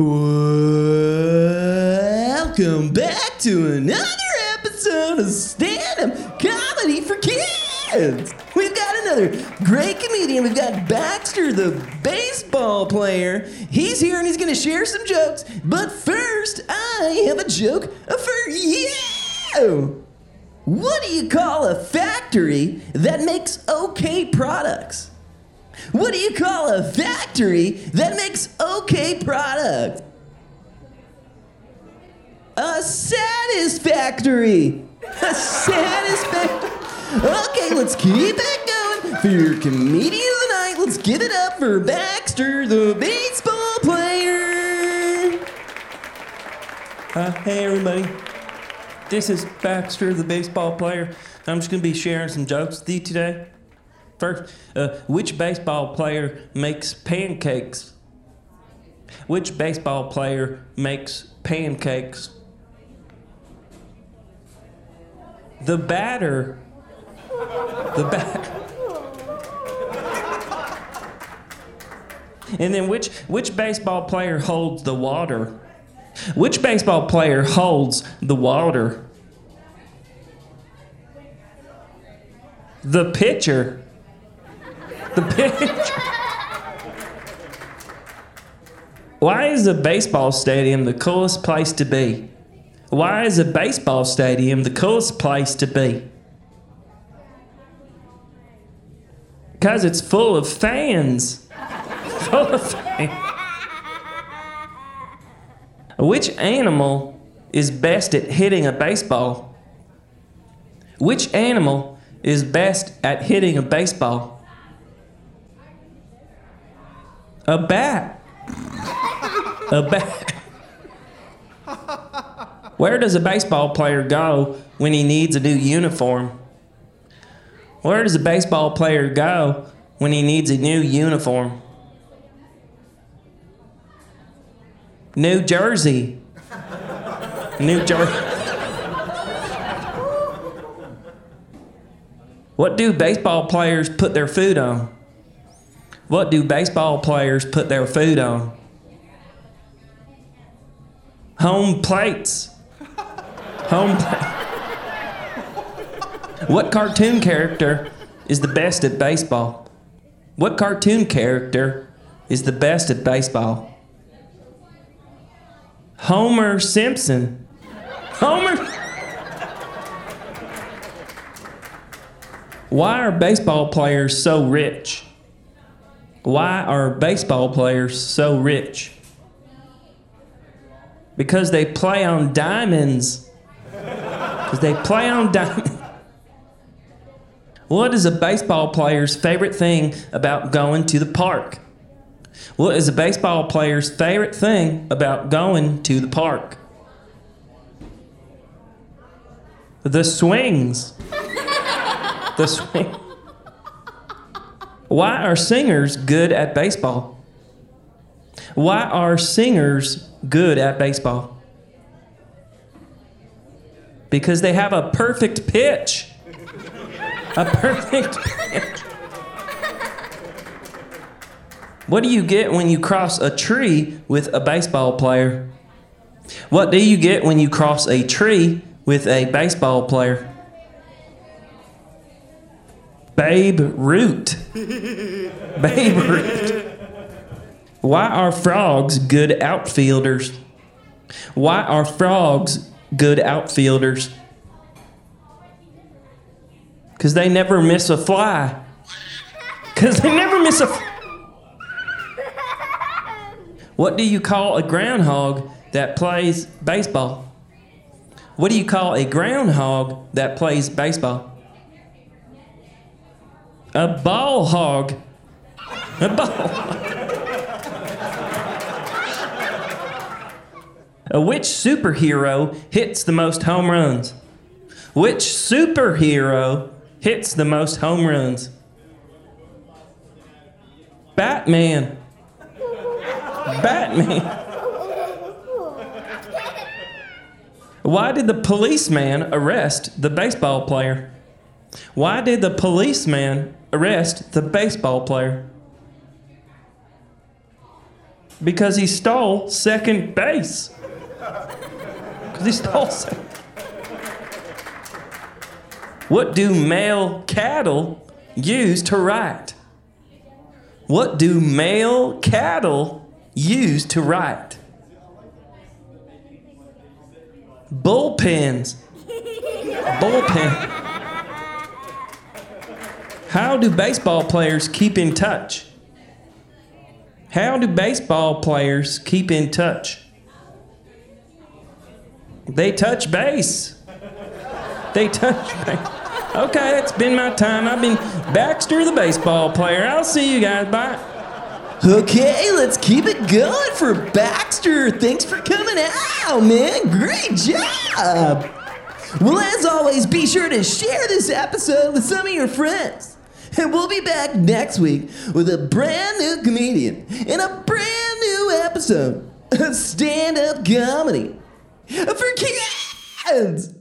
Welcome back to another episode of Stand Up Comedy for Kids. We've got another great comedian. We've got Baxter, the baseball player. He's here and he's going to share some jokes. But first, I have a joke for you. What do you call a factory that makes okay products? What do you call a factory that makes okay product? A satisfactory. A satisfactory. Okay, let's keep it going. For your comedian of the night, let's give it up for Baxter, the baseball player. Uh, hey everybody, this is Baxter, the baseball player. I'm just gonna be sharing some jokes with you today. First, uh, which baseball player makes pancakes? Which baseball player makes pancakes? The batter. The batter. And then which which baseball player holds the water? Which baseball player holds the water? The pitcher. The pitcher. Why is a baseball stadium the coolest place to be? Why is a baseball stadium the coolest place to be? Because it's full of fans. full of fans. Which animal is best at hitting a baseball? Which animal is best at hitting a baseball? A bat. A bat. Where does a baseball player go when he needs a new uniform? Where does a baseball player go when he needs a new uniform? New Jersey. New Jersey. What do baseball players put their food on? What do baseball players put their food on? Home plates. Home plate. What cartoon character is the best at baseball? What cartoon character is the best at baseball? Homer Simpson. Homer. Why are baseball players so rich? Why are baseball players so rich? Because they play on diamonds. Because they play on diamonds. What is a baseball player's favorite thing about going to the park? What is a baseball player's favorite thing about going to the park? The swings. The swing. Why are singers good at baseball? Why are singers good at baseball? Because they have a perfect pitch. A perfect pitch. What do you get when you cross a tree with a baseball player? What do you get when you cross a tree with a baseball player? Babe Root. Babe Root. Why are frogs good outfielders? Why are frogs good outfielders? Because they never miss a fly. Because they never miss a. F- what do you call a groundhog that plays baseball? What do you call a groundhog that plays baseball? A ball hog. A ball. Uh, Which superhero hits the most home runs? Which superhero hits the most home runs? Batman. Batman. Why did the policeman arrest the baseball player? Why did the policeman arrest the baseball player? Because he stole second base. Because he stole second. What do male cattle use to write? What do male cattle use to write? Bullpens. Bullpen. How do baseball players keep in touch? How do baseball players keep in touch? They touch base. They touch base. Okay, it's been my time. I've been Baxter the baseball player. I'll see you guys. Bye. Okay, let's keep it going for Baxter. Thanks for coming out, man. Great job. Well, as always, be sure to share this episode with some of your friends. And we'll be back next week with a brand new comedian and a brand new episode of stand up comedy for kids.